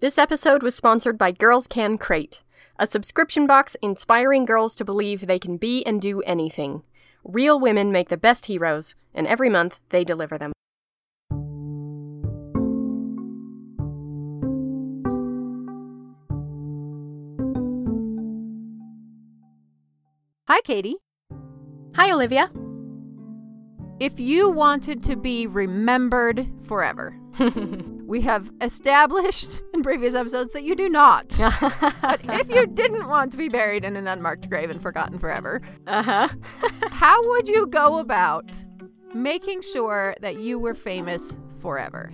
This episode was sponsored by Girls Can Crate, a subscription box inspiring girls to believe they can be and do anything. Real women make the best heroes, and every month they deliver them. Hi, Katie. Hi, Olivia. If you wanted to be remembered forever, we have established in previous episodes that you do not. but if you didn't want to be buried in an unmarked grave and forgotten forever, Uh huh. how would you go about making sure that you were famous forever?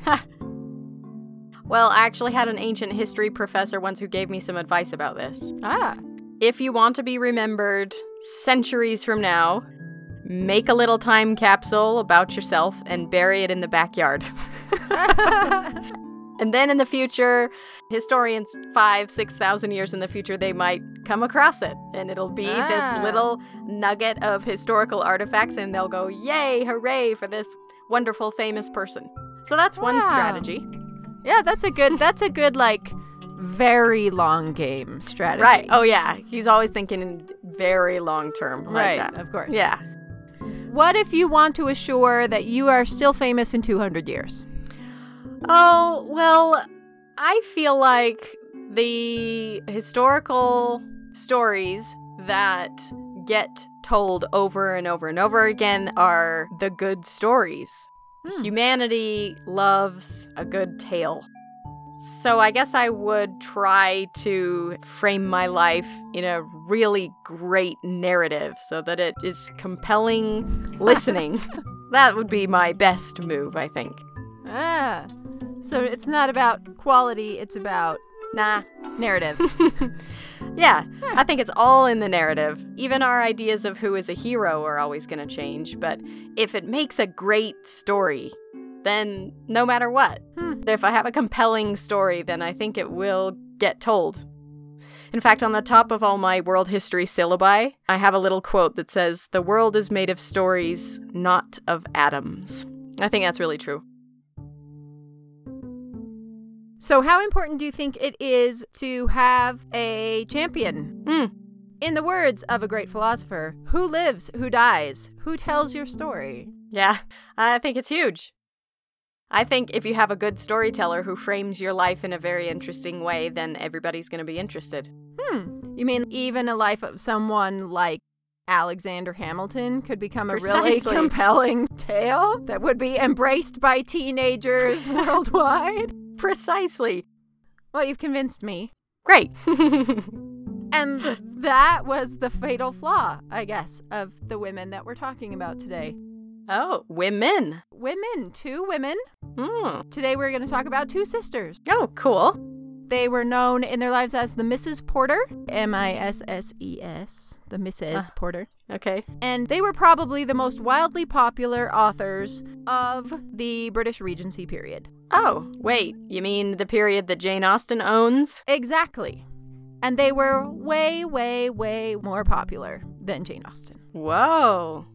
Well, I actually had an ancient history professor once who gave me some advice about this. ah, If you want to be remembered centuries from now, make a little time capsule about yourself and bury it in the backyard. and then in the future, historians five, six thousand years in the future, they might come across it. And it'll be Ah. this little nugget of historical artifacts, and they'll go, Yay, hooray for this wonderful, famous person. So that's one strategy. yeah, that's a good. That's a good like very long game strategy. Right. Oh, yeah. He's always thinking in very long term. like right. that. Of course. Yeah. What if you want to assure that you are still famous in 200 years? Oh, well, I feel like the historical stories that get told over and over and over again are the good stories. Hmm. Humanity loves a good tale. So I guess I would try to frame my life in a really great narrative so that it is compelling listening. that would be my best move, I think. Ah. So it's not about quality, it's about Nah. narrative. yeah, I think it's all in the narrative. Even our ideas of who is a hero are always going to change, but if it makes a great story, then no matter what. If I have a compelling story, then I think it will get told. In fact, on the top of all my world history syllabi, I have a little quote that says, The world is made of stories, not of atoms. I think that's really true. so, how important do you think it is to have a champion? Hmm. In the words of a great philosopher, who lives, who dies, who tells your story? Yeah, I think it's huge. I think if you have a good storyteller who frames your life in a very interesting way, then everybody's going to be interested. Hmm. You mean even a life of someone like Alexander Hamilton could become a really compelling tale that would be embraced by teenagers worldwide? Precisely. Well, you've convinced me. Great. And that was the fatal flaw, I guess, of the women that we're talking about today. Oh, women. Women, two women. Hmm. Today we're going to talk about two sisters. Oh, cool. They were known in their lives as the Mrs. Porter, M I S S E S, the Mrs. Ah. Porter. Okay. And they were probably the most wildly popular authors of the British Regency period. Oh, wait. You mean the period that Jane Austen owns? Exactly. And they were way, way, way more popular than Jane Austen. Whoa.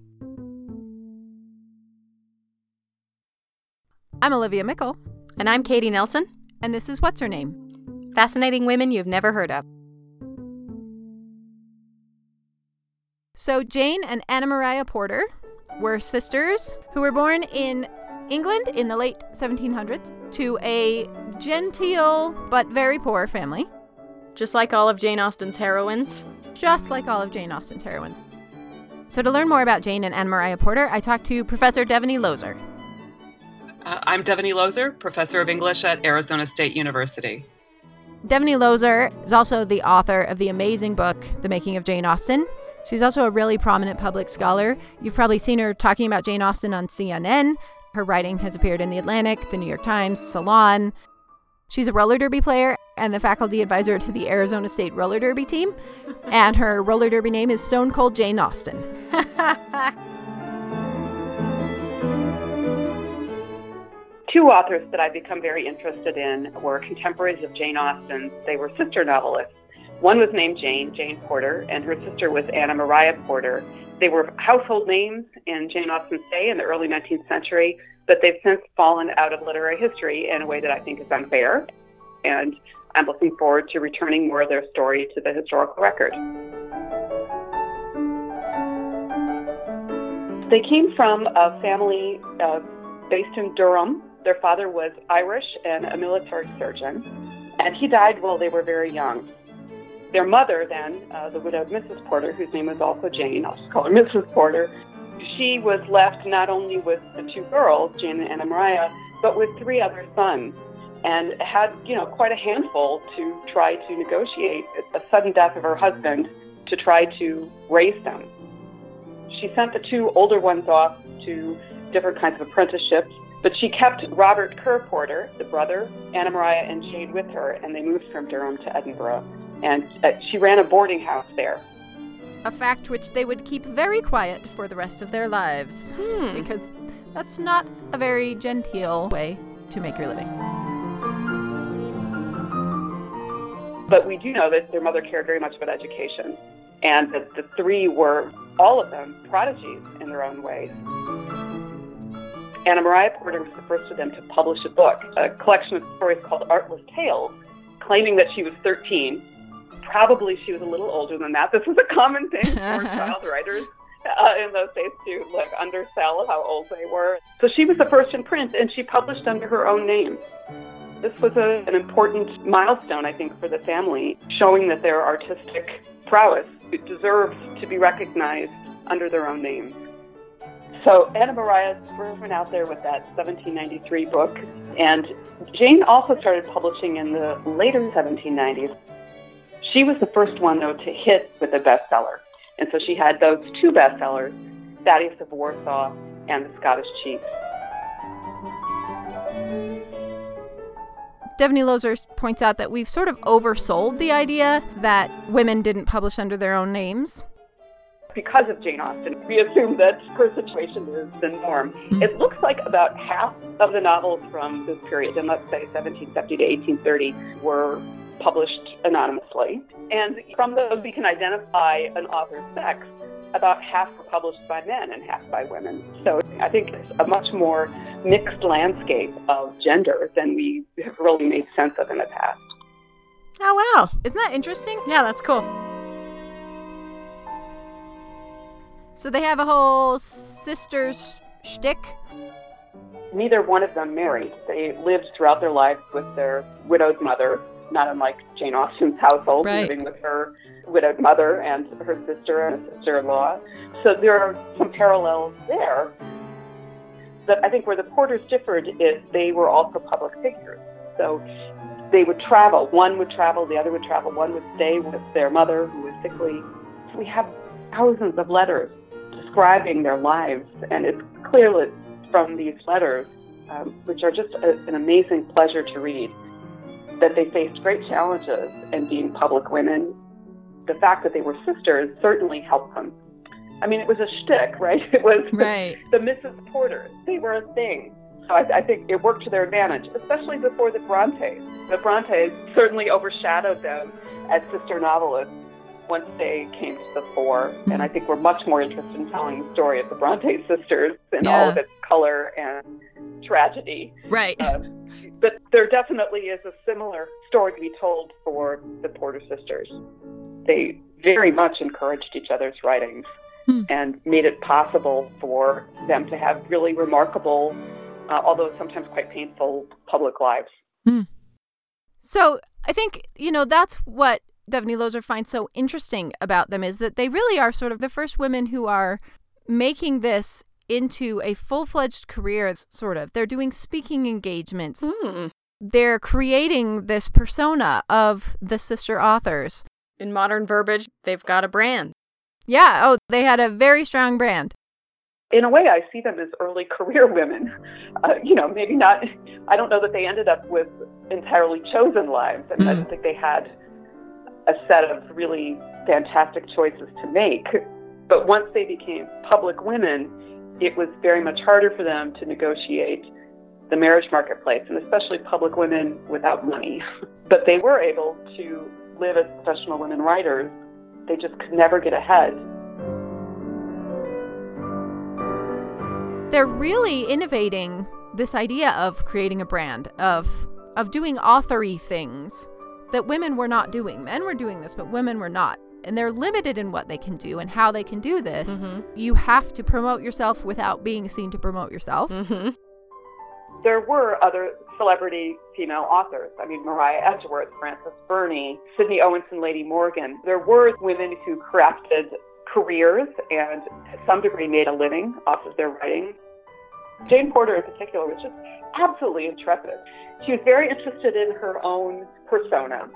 I'm Olivia Meikle, And I'm Katie Nelson. and this is What's Her Name? Fascinating women you've never heard of. So, Jane and Anna Maria Porter were sisters who were born in England in the late 1700s to a genteel but very poor family, Just like all of Jane Austen's heroines. just like all of Jane Austen's heroines. So, to learn more about Jane and Anna Maria Porter, I talked to Professor Devoney Looser. Uh, I'm Devoney Looser, professor of English at Arizona State University. Devoney Looser is also the author of the amazing book, The Making of Jane Austen. She's also a really prominent public scholar. You've probably seen her talking about Jane Austen on CNN. Her writing has appeared in The Atlantic, The New York Times, Salon. She's a roller derby player and the faculty advisor to the Arizona State roller derby team. and her roller derby name is Stone Cold Jane Austen. Two authors that I've become very interested in were contemporaries of Jane Austen. They were sister novelists. One was named Jane, Jane Porter, and her sister was Anna Maria Porter. They were household names in Jane Austen's day in the early 19th century, but they've since fallen out of literary history in a way that I think is unfair. And I'm looking forward to returning more of their story to the historical record. They came from a family uh, based in Durham. Their father was Irish and a military surgeon, and he died while they were very young. Their mother, then, uh, the widowed Mrs. Porter, whose name was also Jane, I'll just call her Mrs. Porter, she was left not only with the two girls, Jane and Anna Maria, but with three other sons and had, you know, quite a handful to try to negotiate a sudden death of her husband to try to raise them. She sent the two older ones off to different kinds of apprenticeships, but she kept Robert Ker Porter, the brother, Anna Maria, and Jane with her, and they moved from Durham to Edinburgh. And uh, she ran a boarding house there. A fact which they would keep very quiet for the rest of their lives, Hmm. because that's not a very genteel way to make your living. But we do know that their mother cared very much about education, and that the three were, all of them, prodigies in their own ways. Anna Maria Porter was the first of them to publish a book, a collection of stories called Artless Tales, claiming that she was 13. Probably she was a little older than that. This was a common thing for child writers uh, in those days to like undersell how old they were. So she was the first in print, and she published under her own name. This was a, an important milestone, I think, for the family, showing that their artistic prowess deserves to be recognized under their own names. So Anna Maria first went out there with that 1793 book, and Jane also started publishing in the later 1790s. She was the first one, though, to hit with a bestseller. And so she had those two bestsellers, Thaddeus of Warsaw and The Scottish Chief. Devoney Looser points out that we've sort of oversold the idea that women didn't publish under their own names. Because of Jane Austen, we assume that her situation is the norm. Hmm. It looks like about half of the novels from this period, and let's say 1770 to 1830, were published anonymously. And from those, we can identify an author's sex. About half were published by men and half by women. So I think it's a much more mixed landscape of gender than we have really made sense of in the past. Oh, wow. Isn't that interesting? Yeah, that's cool. So they have a whole sisters shtick. Neither one of them married. They lived throughout their lives with their widowed mother, not unlike Jane Austen's household, Right. living with her widowed mother and her sister and sister-in-law. So there are some parallels there. But I think where the Porters differed is they were also public figures. So they would travel. One would travel, the other would travel. One would stay with their mother who was sickly. We have thousands of letters describing their lives, and it's clear from these letters, um, which are just a, an amazing pleasure to read, that they faced great challenges in being public women. The fact that they were sisters certainly helped them. I mean, it was a shtick, right? It was Right. the Mrs. Porters. They were a thing. So I, I think it worked to their advantage, especially before the Brontes. The Brontes certainly overshadowed them as sister novelists once they came to the fore. And I think we're much more interested in telling the story of the Bronte sisters and all of its color and tragedy. Right. Uh, but there definitely is a similar story to be told for the Porter sisters. They very much encouraged each other's writings Hmm. and made it possible for them to have really remarkable, uh, although sometimes quite painful, public lives. So I think, you know, that's what Devoney Looser finds so interesting about them is that they really are sort of the first women who are making this into a full fledged career, sort of. They're doing speaking engagements. Hmm. They're creating this persona of the sister authors. In modern verbiage, they've got a brand. Yeah. Oh, they had a very strong brand. In a way, I see them as early career women. Uh, you know, maybe not, I don't know that they ended up with entirely chosen lives. I mean, I Mm. don't think they had a set of really fantastic choices to make. But once they became public women, it was very much harder for them to negotiate the marriage marketplace, and especially public women without money. But they were able to live as professional women writers. They just could never get ahead. They're really innovating this idea of creating a brand, of of doing authory things that women were not doing. Men were doing this, but women were not. And they're limited in what they can do and how they can do this. Mhm. You have to promote yourself without being seen to promote yourself. Mhm. There were other celebrity female authors. I mean, Maria Edgeworth, Frances Burney, Sydney Owenson, Lady Morgan. There were women who crafted careers and to some degree made a living off of their writing. Jane Porter, in particular, was just absolutely intrepid. She was very interested in her own persona.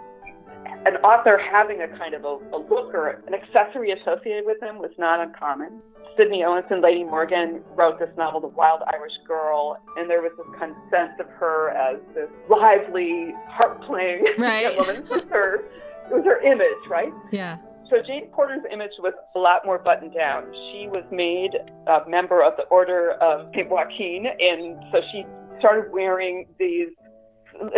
An author having a kind of a, a look or an accessory associated with them was not uncommon. Sydney Owenson, Lady Morgan, wrote this novel, The Wild Irish Girl, and there was this kind of sense of her as this lively, harp playing Right. woman. It was her, it was her image, right? Yeah. So Jane Porter's image was a lot more buttoned down. She was made a member of the Order of St. Joaquin, and so she started wearing these.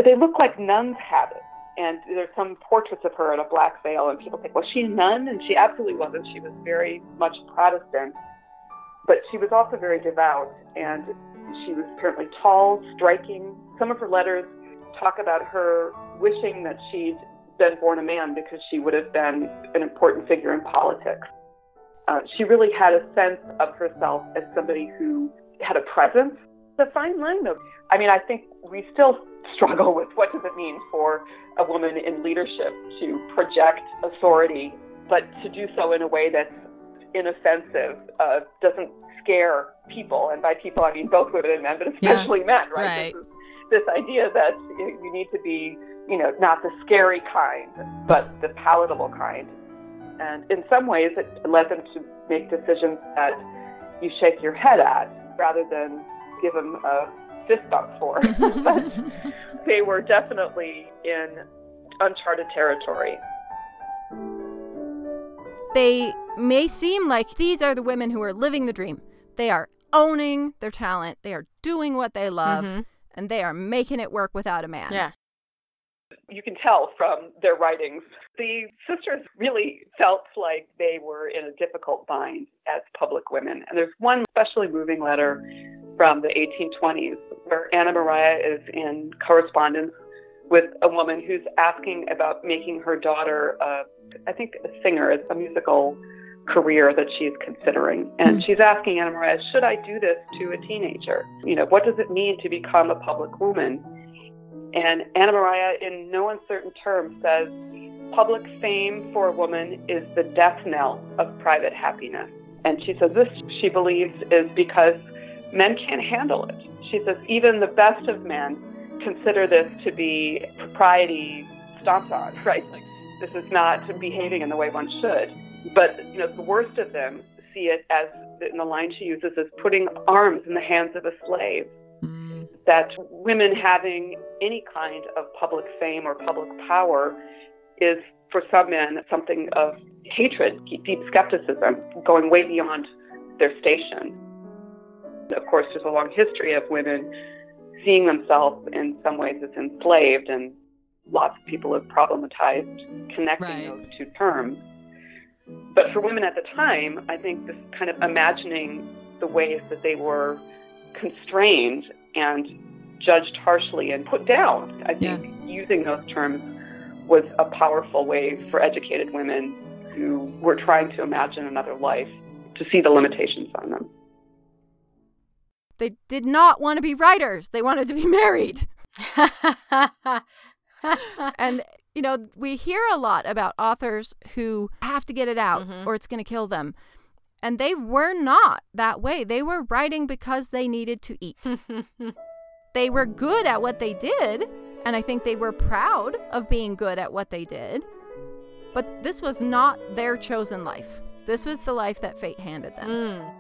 They look like nuns' habits, and there's some portraits of her in a black veil, and people think, well, she a nun? And she absolutely wasn't. She was very much Protestant, but she was also very devout, and she was apparently tall, striking. Some of her letters talk about her wishing that she'd been born a man because she would have been an important figure in politics. Uh, she really had a sense of herself as somebody who had a presence. It's a fine line, though. I mean, I think we still struggle with what does it mean for a woman in leadership to project authority, but to do so in a way that's inoffensive, uh, doesn't scare people. And by people, I mean both women and men, but Yeah. especially men, right? Right. This, is, this idea that you need to be you know, not the scary kind, but the palatable kind. And in some ways, it led them to make decisions that you shake your head at rather than give them a fist bump for. but they were definitely in uncharted territory. they may seem like these are the women who are living the dream. They are owning their talent, they are doing what they love, Mhm. and they are making it work without a man. Yeah. You can tell from their writings. The sisters really felt like they were in a difficult bind as public women. And there's one especially moving letter from the 1820s where Anna Maria is in correspondence with a woman who's asking about making her daughter, uh, I think, a singer, a musical career that she's considering. And Mm. she's asking Anna Maria, should I do this to a teenager? You know, what does it mean to become a public woman? And Anna Maria, in no uncertain terms, says public fame for a woman is the death knell of private happiness. And she says this, she believes, is because men can't handle it. She says even the best of men consider this to be propriety stomped on, right? Like this is not behaving in the way one should. But you know, the worst of them see it as, in the line she uses, as putting arms in the hands of a slave. That women having any kind of public fame or public power is for some men something of hatred, deep skepticism, going way beyond their station. Of course, there's a long history of women seeing themselves in some ways as enslaved, and lots of people have problematized connecting Right. those two terms. But for women at the time, I think this kind of imagining the ways that they were constrained and judged harshly and put down. I think using those terms was a powerful way for educated women who were trying to imagine another life to see the limitations on them. They did not want to be writers. They wanted to be married. and you know, we hear a lot about authors who have to get it out Mhm. or it's going to kill them. And they were not that way. They were writing because they needed to eat. they were good at what they did, and I think they were proud of being good at what they did. But this was not their chosen life. This was the life that fate handed them. Mm.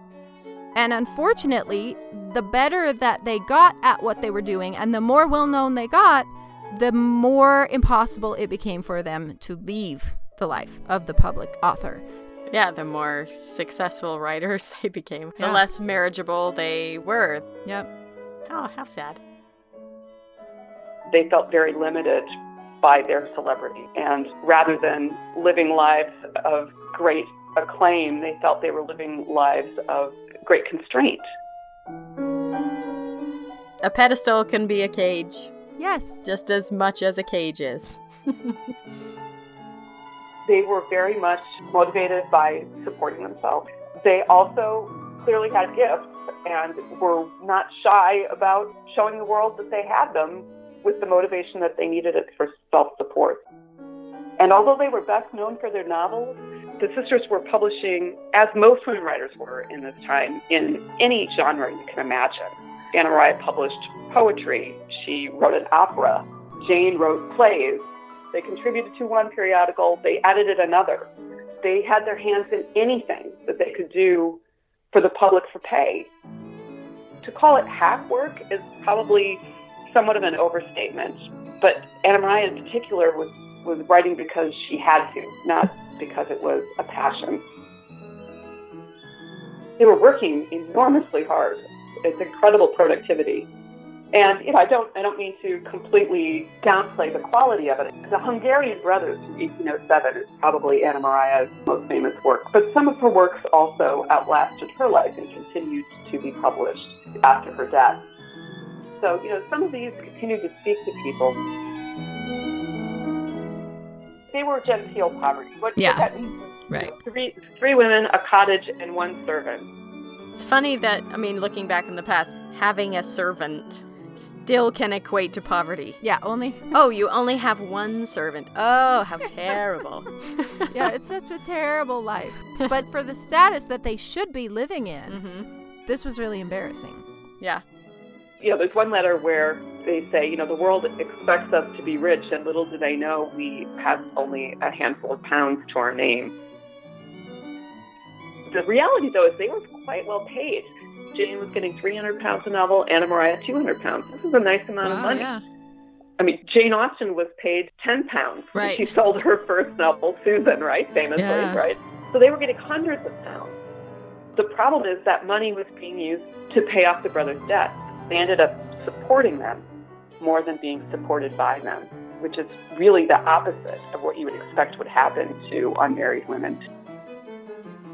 And unfortunately, the better that they got at what they were doing and the more well known they got, the more impossible it became for them to leave the life of the public author. Yeah, the more successful writers they became, Yeah. the less marriageable they were. Yep. Oh, how sad. They felt very limited by their celebrity. And rather than living lives of great acclaim, they felt they were living lives of great constraint. A pedestal can be a cage Yes. just as much as a cage is. They were very much motivated by supporting themselves. They also clearly had gifts and were not shy about showing the world that they had them with the motivation that they needed it for self support. And although they were best known for their novels, the sisters were publishing, as most women writers were in this time, in any genre you can imagine. Anna Maria published poetry. She wrote an opera. Jane wrote plays. They contributed to one periodical. They edited another. They had their hands in anything that they could do for the public for pay. To call it hack work is probably somewhat of an overstatement. But Anna Maria in particular was, was writing because she had to, not because it was a passion. They were working enormously hard. It's incredible productivity. And you know, I don't I don't mean to completely downplay the quality of it. The Hungarian Brothers from 1807 is probably Anna Maria's most famous work, but some of her works also outlasted her life and continued to be published after her death. So, you know, some of these continue to speak to people. They were genteel poverty. What, Yeah. that means Right. three three women, a cottage, and one servant. It's funny that, I mean, looking back in the past, having a servant still can equate to poverty. Yeah, only. Oh, you only have one servant. Oh, how terrible. Yeah, it's such a terrible life. But for the status that they should be living in, hmm this was really embarrassing. Yeah. you know, there's one letter where they say, you know, the world expects us to be rich, and little do they know we have only a handful of pounds to our name. The reality, though, is they were quite well paid. Jane was getting 300 pounds a novel, Anna Maria 200 pounds. This is a nice amount of money. yeah. I mean, Jane Austen was paid 10 pounds. Right. She sold her first novel, Susan, right? Famously, Yeah. right? So they were getting hundreds of pounds. The problem is that money was being used to pay off the brothers' debts. They ended up supporting them more than being supported by them, which is really the opposite of what you would expect would happen to unmarried women.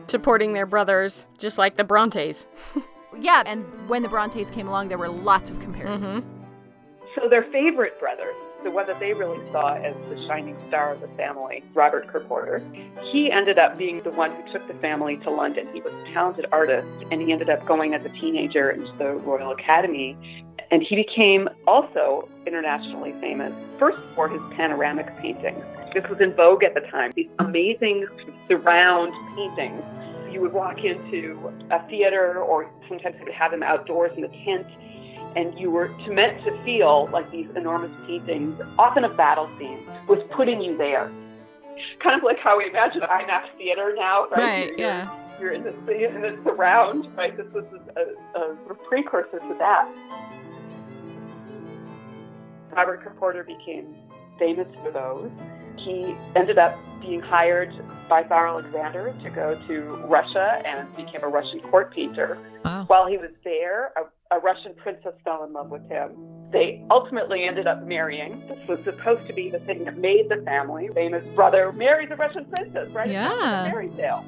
Supporting their brothers, just like the Brontes. Yeah, and when the Brontes came along, there were lots of comparisons. hmm So their favorite brother, the one that they really saw as the shining star of the family, Robert Ker Porter, he ended up being the one who took the family to London. He was a talented artist, and he ended up going as a teenager into the Royal Academy. And he became also internationally famous, first for his panoramic paintings. This was in vogue at the time. These amazing surround paintings. You would walk into a theater, or sometimes they would have them outdoors in the tent, and you were to meant to feel like these enormous paintings, often of battle scenes, was putting you there. Kind of like how we imagine IMAX theater now, right? Right, You're- yeah. You're in this, in this surround, right? This was a, a sort of precursor to that. Robert Ker Porter became famous for those. He ended up being hired by Tsar Alexander to go to Russia and became a Russian court painter. Wow. While he was there, a, a Russian princess fell in love with him. They ultimately ended up marrying. This was supposed to be the thing that made the family. Famous brother marries a Russian princess, right? It's Yeah. a fairy tale.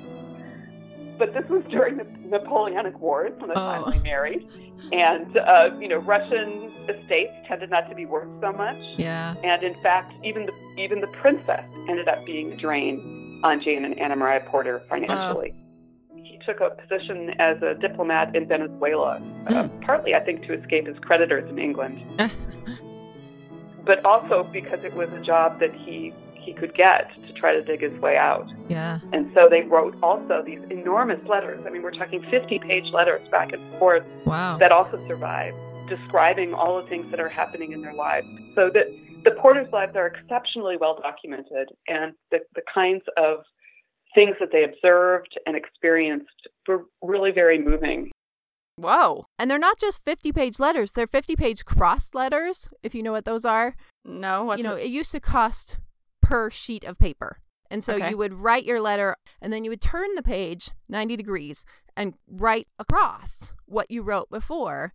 But this was during the Napoleonic Wars when they Oh. finally married. And, uh, you know, Russian estates tended not to be worth so much. Yeah. And in fact, even the even the princess ended up being a drain on Jane and Anna Maria Porter financially. He took a position as a diplomat in Venezuela, uh, partly I think to escape his creditors in England, but also because it was a job that he he could get to try to dig his way out. Yeah. And so they wrote also these enormous letters. I mean, we're talking 50 page letters back and forth Wow. that also survive, describing all the things that are happening in their lives. So that the Porters' lives are exceptionally well documented, and the, the kinds of things that they observed and experienced were really very moving. Whoa. And they're not just 50 page letters, they're 50 page cross letters, if you know what those are. No, what's you know, it? it used to cost per sheet of paper. And so Okay. you would write your letter and then you would turn the page 90 degrees and write across what you wrote before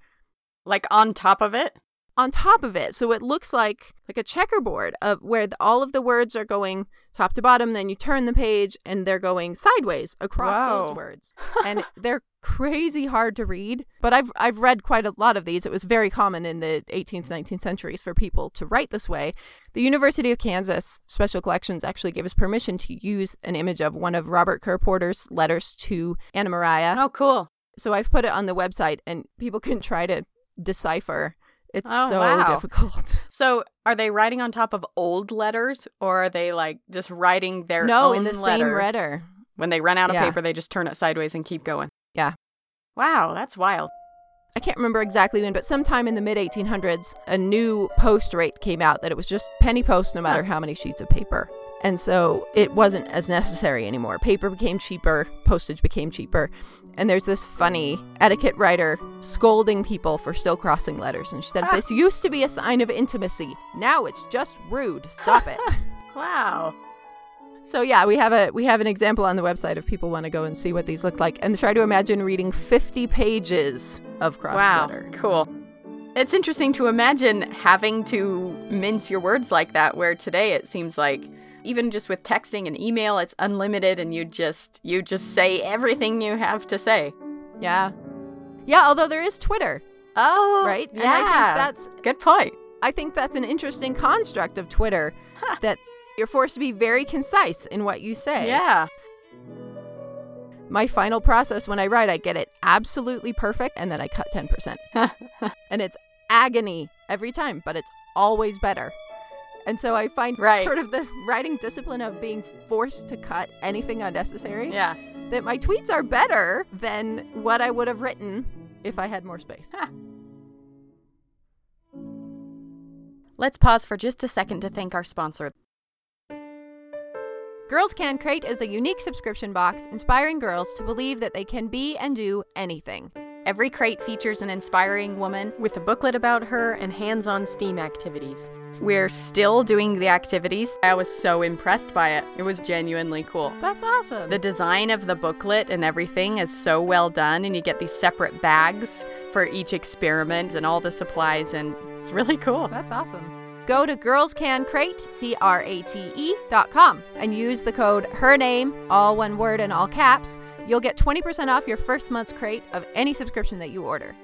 like on top of it? on top of it. So it looks like like a checkerboard of where the, all of the words are going top to bottom. Then you turn the page and they're going sideways across Wow. those words, and they're crazy hard to read. But I've I've read quite a lot of these. It was very common in the 18th, 19th centuries for people to write this way. The University of Kansas Special Collections actually gave us permission to use an image of one of Robert Ker Porter's letters to Anna Maria. Oh, cool. So I've put it on the website, and people can try to decipher. It's Oh, so wow. difficult. So, are they writing on top of old letters, or are they like just writing their no, own in the letter? same letter. When they run out of Yeah. paper, they just turn it sideways and keep going. Yeah. Wow, that's wild. I can't remember exactly when, but sometime in the mid 1800s, a new post rate came out that it was just penny post no matter how many sheets of paper. And so it wasn't as necessary anymore. Paper became cheaper, postage became cheaper. And there's this funny etiquette writer scolding people for still crossing letters. And she said. This used to be a sign of intimacy. Now it's just rude. Stop it. Wow. So yeah, we have a we have an example on the website if people want to go and see what these look like and try to imagine reading 50 pages of cross Wow. letter. Cool. It's interesting to imagine having to mince your words like that, where today it seems like even just with texting and email, it's unlimited and you just you just say everything you have to say. Yeah. Yeah, although there is Twitter, Oh, right? Yeah, And I think that's good point. I think that's an interesting construct of Twitter that you're forced to be very concise in what you say. Yeah. My final process when I write, I get it absolutely perfect and then I cut 10%. and it's agony every time, but it's always better. And so I find Right. sort of the writing discipline of being forced to cut anything unnecessary yeah. that my tweets are better than what I would have written if I had more space. Let's pause for just a second to thank our sponsor. Girls Can Crate is a unique subscription box inspiring girls to believe that they can be and do anything. Every crate features an inspiring woman with a booklet about her and hands on STEAM activities. We're still doing the activities. I was so impressed by it. It was genuinely cool. That's awesome. The design of the booklet and everything is so well done, and you get these separate bags for each experiment and all the supplies, and it's really cool. That's awesome. Go to girlscancrate, and use the code her name, all one word and all caps. You'll get 20% off your first month's crate of any subscription that you order.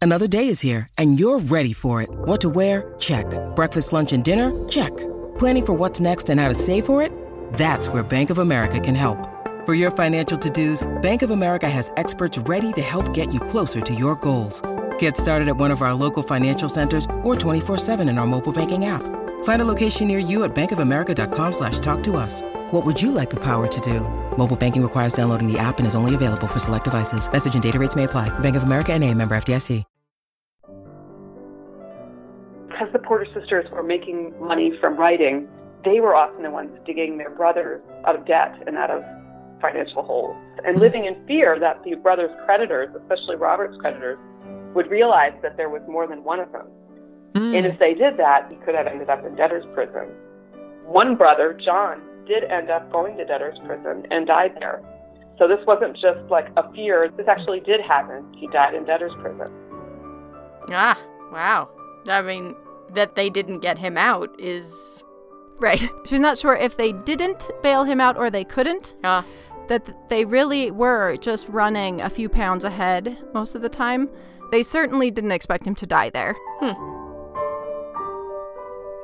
Another day is here, and you're ready for it. What to wear? Check. Breakfast, lunch, and dinner? Check. Planning for what's next and how to save for it? That's where Bank of America can help. For your financial to dos, Bank of America has experts ready to help get you closer to your goals. Get started at one of our local financial centers or 24-7 in our mobile banking app. Find a location near you at bankofamerica.com slash talk to us. What would you like the power to do? Mobile banking requires downloading the app and is only available for select devices. Message and data rates may apply. Bank of America and a member FDIC. because the Porter sisters were making money from writing, they were often the ones digging their brothers out of debt and out of financial holes, and living in fear that the brothers' creditors, especially Robert's creditors, would realize that there was more than one of them. Mm. And if they did that, he could have ended up in debtor's prison. One brother, John, did end up going to debtor's prison and died there. So this wasn't just like a fear, this actually did happen. He died in debtor's prison. Ah, wow. I mean, that they didn't get him out is. Right. She's not sure if they didn't bail him out or they couldn't. Ah, that they really were just running a few pounds ahead most of the time. They certainly didn't expect him to die there. Hmm.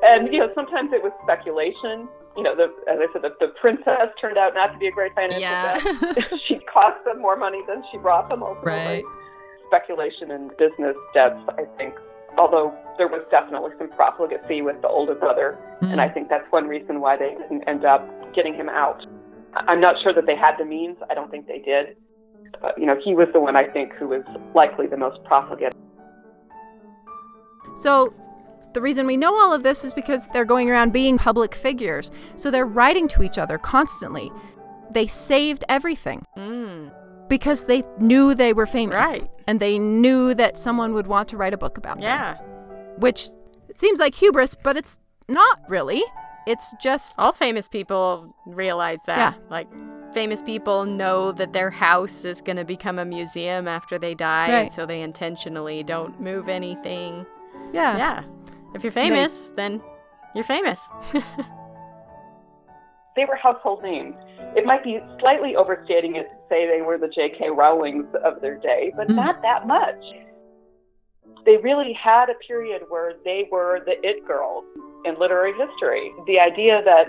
And you know, sometimes it was speculation. You know, the, as I said, the, the princess turned out not to be a great financial bet. she cost them more money than she brought them ultimately. Right. Speculation and business debts, I think. Although there was definitely some profligacy with the older brother, and hmm. I think that's one reason why they didn't end up getting him out. I'm not sure that they had the means. I don't think they did. But you know, he was the one I think who was likely the most profligate. So, the reason we know all of this is because they're going around being public figures. So, they're writing to each other constantly. They saved everything. mm. because they knew they were famous. Right. And they knew that someone would want to write a book about them. Yeah. Which it seems like hubris, but it's not really. It's just All famous people realize that. Yeah. Like, famous people know that their house is going to become a museum after they die, Right. and so they intentionally don't move anything. yeah. Yeah. If you're famous, then you're famous. they were household names. It might be slightly overstating it to say they were the J.K. Rowlings of their day, but Mm. not that much. They really had a period where they were the it girls in literary history. The idea that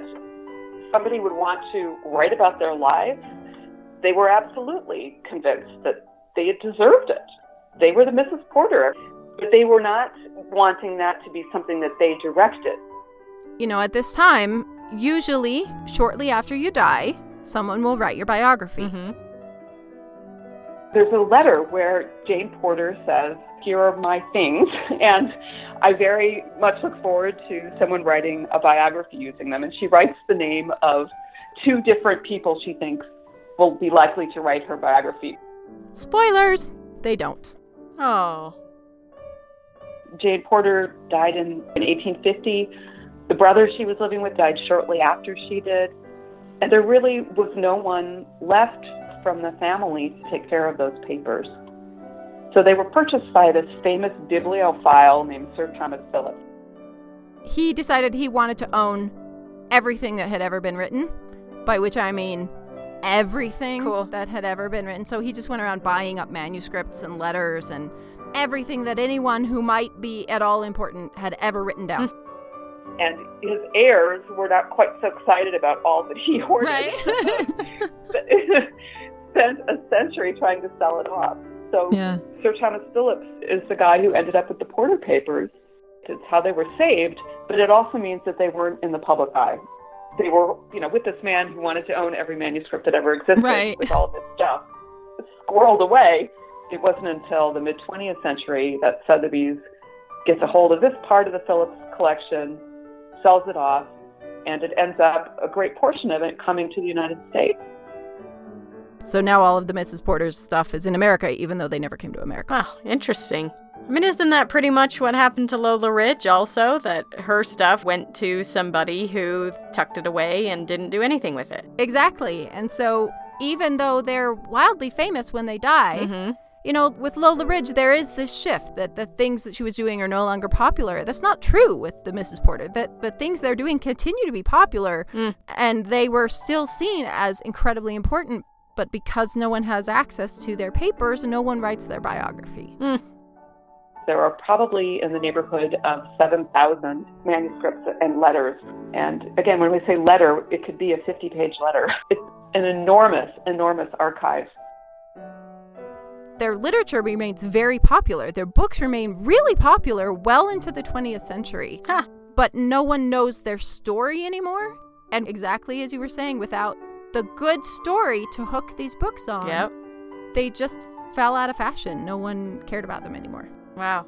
somebody would want to write about their lives, they were absolutely convinced that they had deserved it. They were the Mrs. Porter, but they were not wanting that to be something that they directed. You know, at this time, usually shortly after you die, someone will write your biography. hmm There's a letter where Jane Porter says, Here are my things. And I very much look forward to someone writing a biography using them. And she writes the name of two different people she thinks will be likely to write her biography. Spoilers, they don't. Oh. Jane Porter died in, in 1850. The brother she was living with died shortly after she did. And there really was no one left from the family to take care of those papers. So they were purchased by this famous bibliophile named Sir Thomas Phillipps. He decided he wanted to own everything that had ever been written, by which I mean everything Cool. that had ever been written. So he just went around buying up manuscripts and letters and everything that anyone who might be at all important had ever written down. And his heirs were not quite so excited about all that he hoarded. Spent a century trying to sell it off. So yeah. Sir Thomas Phillipps is the guy who ended up with the Porter Papers. It's how they were saved, but it also means that they weren't in the public eye. They were, you know, with this man who wanted to own every manuscript that ever existed Right. with all of his stuff squirreled away. It wasn't until the mid 20th century that Sotheby's gets a hold of this part of the Phillipps collection, sells it off, and it ends up a great portion of it coming to the United States. So now all of the Mrs. Porter's stuff is in America, even though they never came to America. Oh, interesting. I mean, isn't that pretty much what happened to Lola Ridge also? That her stuff went to somebody who tucked it away and didn't do anything with it. Exactly. And so even though they're wildly famous when they die, hmm you know, with Lola Ridge, there is this shift that the things that she was doing are no longer popular. That's not true with the Mrs. Porter. That the things they're doing continue to be popular, Mm. and they were still seen as incredibly important. But because no one has access to their papers, no one writes their biography. Hmm. There are probably in the neighborhood of 7,000 manuscripts and letters. And again, when we say letter, it could be a 50-page letter. It's an enormous, enormous archive. Their literature remains very popular. Their books remain really popular well into the 20th century. Huh. But no one knows their story anymore. And exactly as you were saying, without the good story to hook these books on, Yep. they just fell out of fashion. No one cared about them anymore. Wow.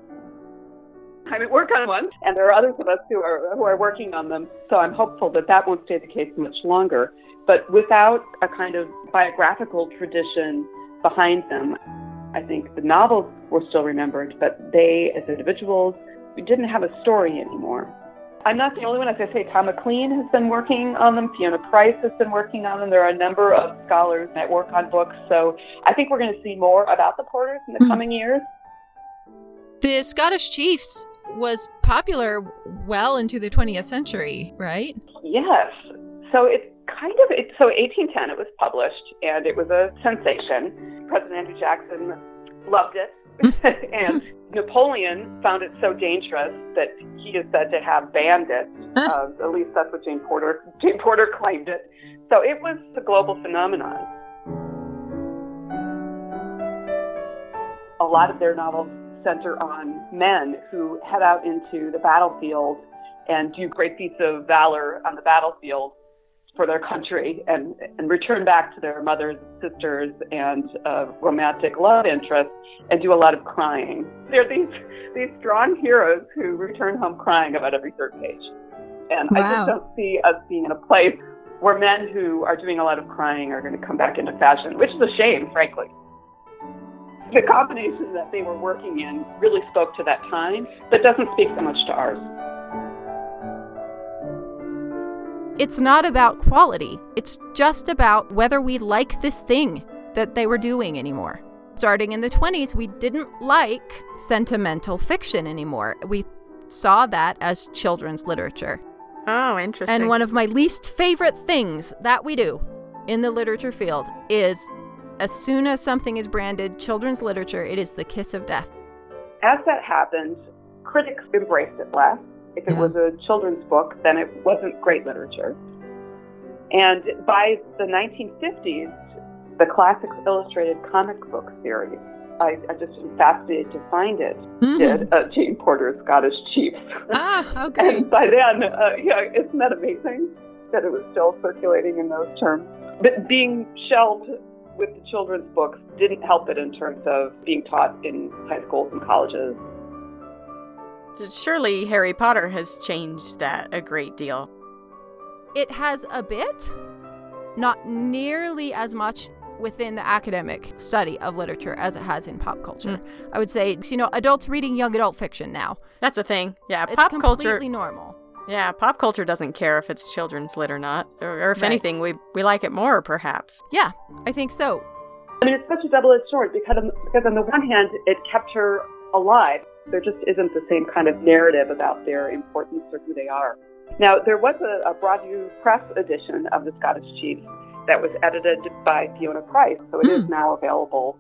I mean, work on one, and there are others of us who are who are working on them. So I'm hopeful that that won't stay the case much longer. But without a kind of biographical tradition behind them, I think the novels were still remembered, but they, as individuals, didn't have a story anymore. I'm not the only one. As I say, Tom McLean has been working on them. Fiona Price has been working on them. There are a number of scholars that work on books. So I think we're going to see more about the Porters in the Mhm. coming years. The Scottish Chiefs was popular well into the 20th century, right? Yes. So it's kind of it, so 1810 it was published and it was a sensation. President Andrew Jackson loved it, and Napoleon found it so dangerous that he is said to have banned it. Uh, at least that's what Jane Porter Jane Porter claimed it. So it was a global phenomenon. A lot of their novels center on men who head out into the battlefield and do great feats of valor on the battlefield for their country and, and return back to their mothers, sisters, and uh, romantic love interests and do a lot of crying. They're these, these strong heroes who return home crying about every third page. And I just don't see us being in a place where men who are doing a lot of crying are going to come back into fashion, which is a shame, frankly. The combination that they were working in really spoke to that time, but doesn't speak so much to ours. It's not about quality. It's just about whether we like this thing that they were doing anymore. Starting in the 20s, we didn't like sentimental fiction anymore. We saw that as children's literature. Oh, interesting. And one of my least favorite things that we do in the literature field is as soon as something is branded children's literature, it is the kiss of death. As that happened, critics embraced it less. If it Yeah. was a children's book, then it wasn't great literature. And by the 1950s, the Classics Illustrated comic book series, I, I just am fascinated to find it, did uh, Jane Porter's Scottish Chiefs. Ah, okay. And by then, uh, yeah, isn't that amazing that it was still circulating in those terms? But being shelved with the children's books didn't help it in terms of being taught in high schools and colleges. Surely Harry Potter has changed that a great deal. It has a bit, not nearly as much within the academic study of literature as it has in pop culture. Hmm. I would say, you know, adults reading young adult fiction now. That's a thing. Yeah, It's pop completely culture. Completely normal. Yeah, pop culture doesn't care if it's children's lit or not, or, or if Right. anything, we we like it more, perhaps. Yeah, I think so. I mean, it's such a double-edged sword because on, because on the one hand, it kept her alive. There just isn't the same kind of narrative about their importance or who they are. Now, there was a, a Broadview Press edition of the Scottish Chiefs that was edited by Fiona Price, so it is Hmm. now available.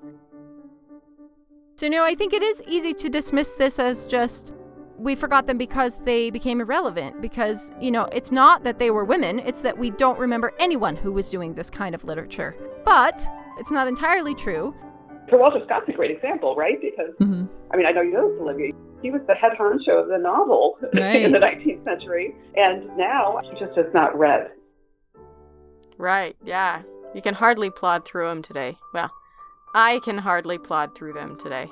So, no, I think it is easy to dismiss this as just we forgot them because they became irrelevant. Because, you know, it's not that they were women, it's that we don't remember anyone who was doing this kind of literature. But it's not entirely true. Sir Walter Scott's a great example, right? Because, Mm-hmm. I mean, I know you know this, Olivia. He was the head honcho of the novel Right. in the 19th century, and now he just is not read. Right, yeah. You can hardly plod through them today. Well, I can hardly plod through them today.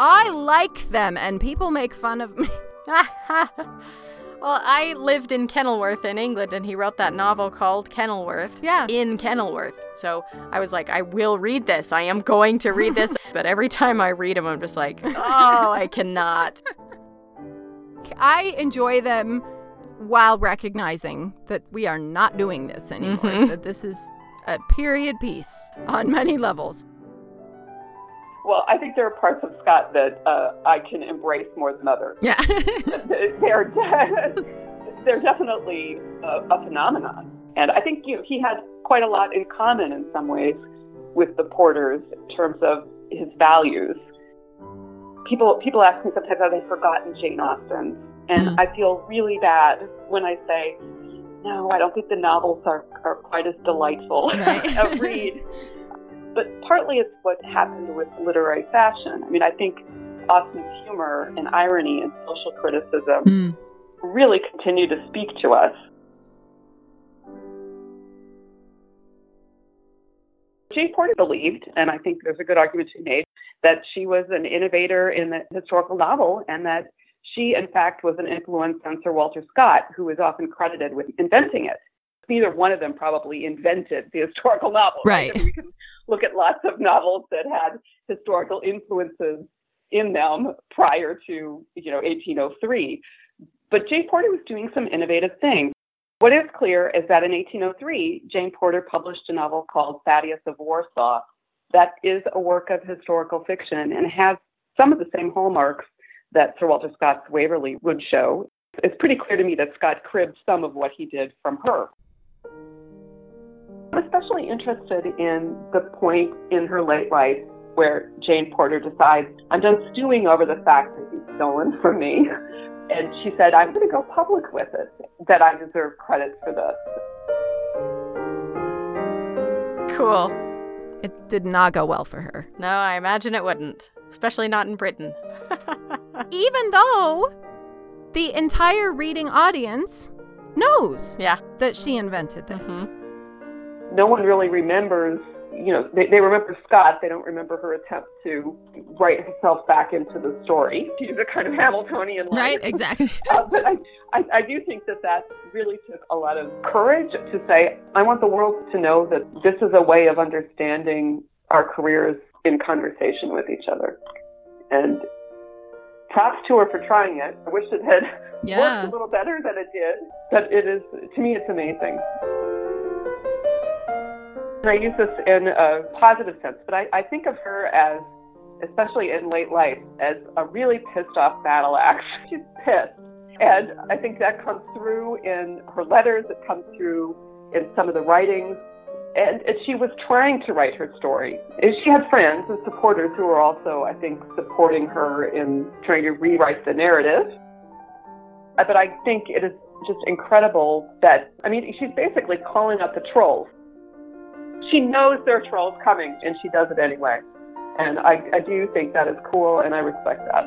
I like them, and people make fun of me. well, I lived in Kenilworth in England, and he wrote that novel called Kenilworth. Yeah. In Kenilworth. So I was like, I will read this. I am going to read this. but every time I read them, I'm just like, oh, I cannot. I enjoy them while recognizing that we are not doing this anymore. Mhm. That this is a period piece on many levels. Well, I think there are parts of Scott that uh, I can embrace more than others. Yeah. they're they're definitely a, a phenomenon, and I think you know, he had quite a lot in common in some ways with the Porters in terms of his values. People people ask me sometimes have they forgotten Jane Austen, and Mm. I feel really bad when I say. No, I don't think the novels are, are quite as delightful Right. a read. But partly it's what happened with literary fashion. I mean, I think Austen's humor and irony and social criticism Mm. really continue to speak to us. Jane Porter believed, and I think there's a good argument to be made, that she was an innovator in the historical novel and that she, in fact, was an influence on Sir Walter Scott, who is often credited with inventing it. Neither one of them probably invented the historical novel. Right. Mean, we can look at lots of novels that had historical influences in them prior to, you know, 1803. But Jane Porter was doing some innovative things. What is clear is that in 1803, Jane Porter published a novel called Thaddeus of Warsaw that is a work of historical fiction and has some of the same hallmarks that Sir Walter Scott's Waverley would show. It's pretty clear to me that Scott cribbed some of what he did from her. I'm especially interested in the point in her late life where Jane Porter decides, I'm done stewing over the fact that he's stolen from me. And she said, I'm going to go public with it, that I deserve credit for this. Cool. It did not go well for her. No, I imagine it wouldn't, especially not in Britain. Even though the entire reading audience knows yeah. that she invented this. Mhm. No one really remembers, you know, they, they remember Scott. They don't remember her attempt to write herself back into the story. She's a kind of Hamiltonian Right, exactly. Uh, but I, I, I do think that that really took a lot of courage to say, I want the world to know that this is a way of understanding our careers in conversation with each other. And props to her for trying it. I wish it had Yeah. worked a little better than it did, but it is, to me, it's amazing. I use this in a positive sense, but I, I think of her as, especially in late life, as a really pissed off battle axe. She's pissed. And I think that comes through in her letters, it comes through in some of the writings. And, and she was trying to write her story. And she had friends and supporters who were also, I think, supporting her in trying to rewrite the narrative. But I think it is just incredible that, I mean, she's basically calling out the trolls. She knows there are trolls coming, and she does it anyway. And I, I do think that is cool, and I respect that.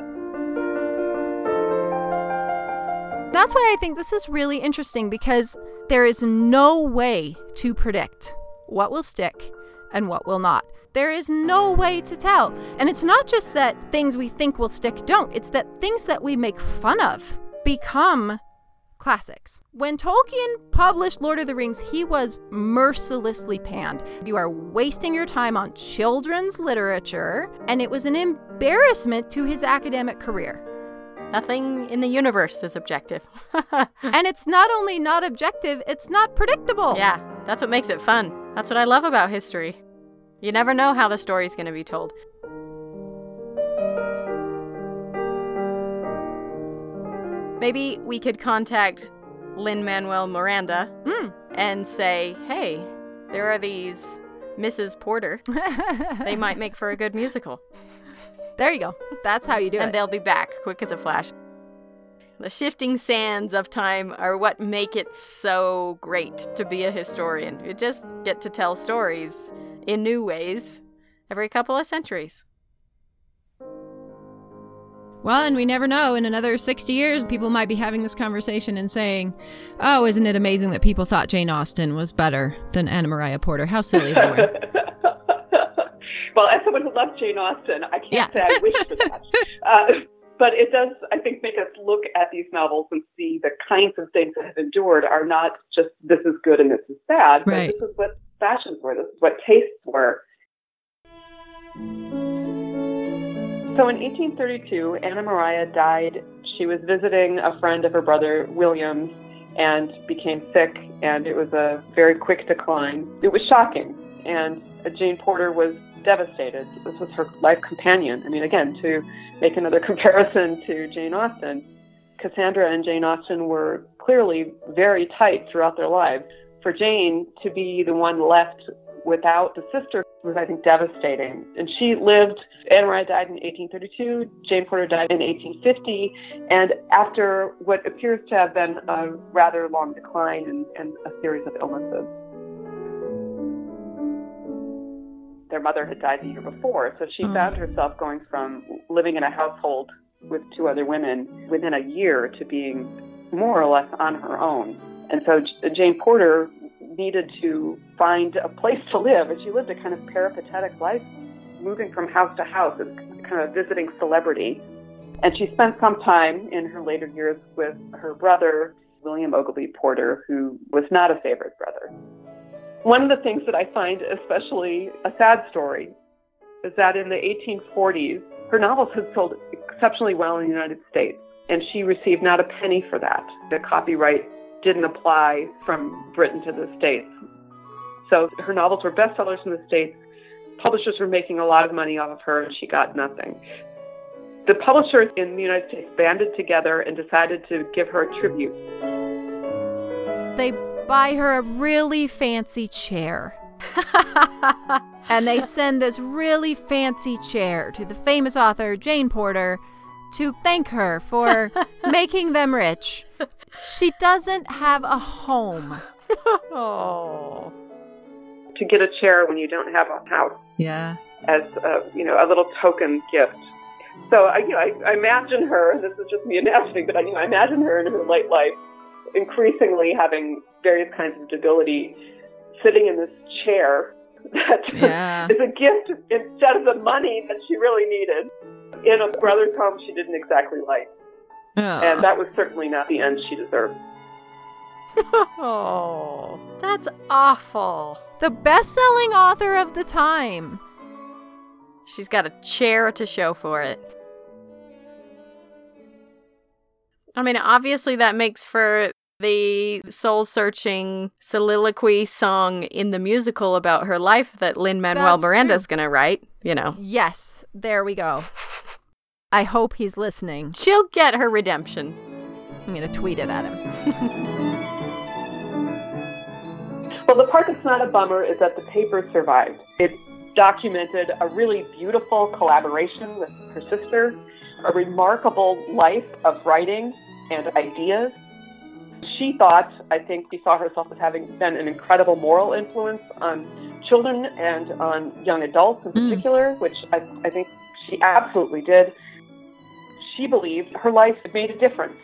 That's why I think this is really interesting because there is no way to predict what will stick and what will not. There is no way to tell. And it's not just that things we think will stick don't, it's that things that we make fun of become classics. When Tolkien published Lord of the Rings, he was mercilessly panned. You are wasting your time on children's literature, and it was an embarrassment to his academic career. Nothing in the universe is objective. And it's not only not objective, it's not predictable. yeah, that's what makes it fun. That's what I love about history. You never know how the story's going to be told. Maybe we could contact Lin Manuel Miranda Hmm. and say, hey, there are these Mrs. Porter. They might make for a good musical. There you go. That's how you do and it. And they'll be back quick as a flash. The shifting sands of time are what make it so great to be a historian. You just get to tell stories in new ways every couple of centuries. Well, and we never know. In another 60 years, people might be having this conversation and saying, Oh, isn't it amazing that people thought Jane Austen was better than Anna Maria Porter? How silly they were. well, as someone who loves Jane Austen, I can't Yeah. say I wish for that. uh, but it does, I think, make us look at these novels and see the kinds of things that have endured are not just this is good and this is bad, but Right. this is what fashions were, this is what tastes were. So in 1832, Anna Maria died. She was visiting a friend of her brother, William's, and became sick, and it was a very quick decline. It was shocking, and Jane Porter was devastated. This was her life companion. I mean, again, to make another comparison to Jane Austen, Cassandra and Jane Austen were clearly very tight throughout their lives. For Jane to be the one left without the sister was, I think, devastating. And she lived, Anna Maria died in 1832, Jane Porter died in 1850, and after what appears to have been a rather long decline and, and a series of illnesses. Their mother had died the year before, so she Mm. found herself going from living in a household with two other women within a year to being more or less on her own. And so J- Jane Porter needed to find a place to live, and she lived a kind of peripatetic life, moving from house to house as kind of a visiting celebrity. And she spent some time in her later years with her brother, William Ogilvy Porter, who was not a favorite brother. One of the things that I find especially a sad story is that in the 1840s, her novels had sold exceptionally well in the United States, and she received not a penny for that. The copyright didn't apply from Britain to the States. So her novels were bestsellers in the States. Publishers were making a lot of money off of her, and she got nothing. The publishers in the United States banded together and decided to give her a tribute. They buy her a really fancy chair. and they send this really fancy chair to the famous author Jane Porter to thank her for making them rich. She doesn't have a home. oh. To get a chair when you don't have a house Yeah. as a, you know a little token gift. So I, you know, I, I imagine her. This is just me imagining, but I, you know, I imagine her in her late life, increasingly having various kinds of debility, sitting in this chair that Yeah. is a gift instead of the money that she really needed in a brother's home she didn't exactly like, and that was certainly not the end she deserved. Oh. That's awful. the best selling author of the time. She's got a chair to show for it. I mean, obviously, that makes for the soul searching soliloquy song in the musical about her life that Lin Manuel Miranda's going to write, you know. Yes, there we go. I hope he's listening. She'll get her redemption. I'm going to tweet it at him. well, the part that's not a bummer is that the paper survived. It documented a really beautiful collaboration with her sister, a remarkable life of writing and ideas. She thought, I think she saw herself as having been an incredible moral influence on children and on young adults in mm. particular, which I, I think she absolutely did. She believed her life made a difference.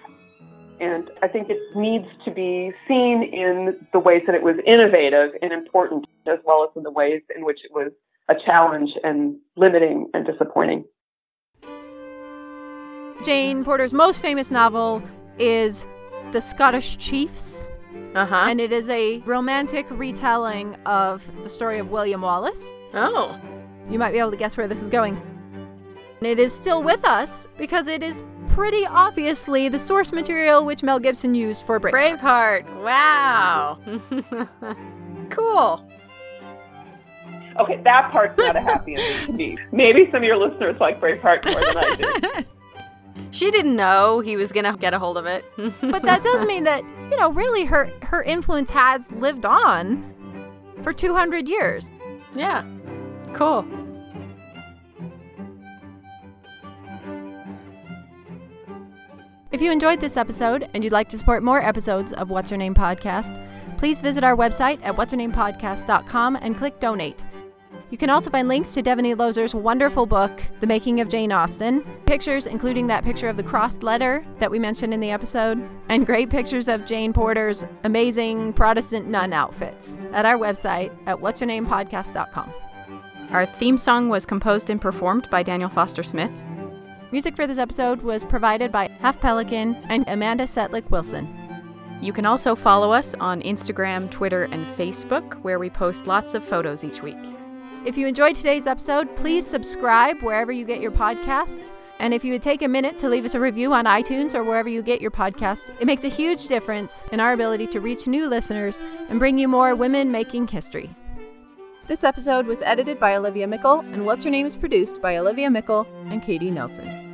And I think it needs to be seen in the ways that it was innovative and important, as well as in the ways in which it was a challenge and limiting and disappointing. Jane Porter's most famous novel is The Scottish Chiefs. Uh-huh. And it is a romantic retelling of the story of William Wallace. Oh. You might be able to guess where this is going. And it is still with us because it is pretty obviously the source material which Mel Gibson used for Braveheart. Braveheart. Wow. cool. Okay, that part's not a happy ending to me. Maybe some of your listeners like Braveheart more than I do. She didn't know he was gonna get a hold of it. but that does mean that, you know, really her her influence has lived on for 200 years. Yeah. Cool. If you enjoyed this episode and you'd like to support more episodes of What's Her Name podcast, please visit our website at what'shernamepodcast.com and click donate. You can also find links to Devoney Looser's wonderful book, The Making of Jane Austen, pictures, including that picture of the crossed letter that we mentioned in the episode, and great pictures of Jane Porter's amazing Protestant nun outfits at our website at what'shernamepodcast.com. Our theme song was composed and performed by Daniel Foster Smith. Music for this episode was provided by Half Pelican and Amanda Setlick Wilson. You can also follow us on Instagram, Twitter, and Facebook, where we post lots of photos each week. If you enjoyed today's episode, please subscribe wherever you get your podcasts. And if you would take a minute to leave us a review on iTunes or wherever you get your podcasts, it makes a huge difference in our ability to reach new listeners and bring you more women making history. This episode was edited by Olivia Meikle, and What's Her Name is produced by Olivia Meikle and Katie Nelson.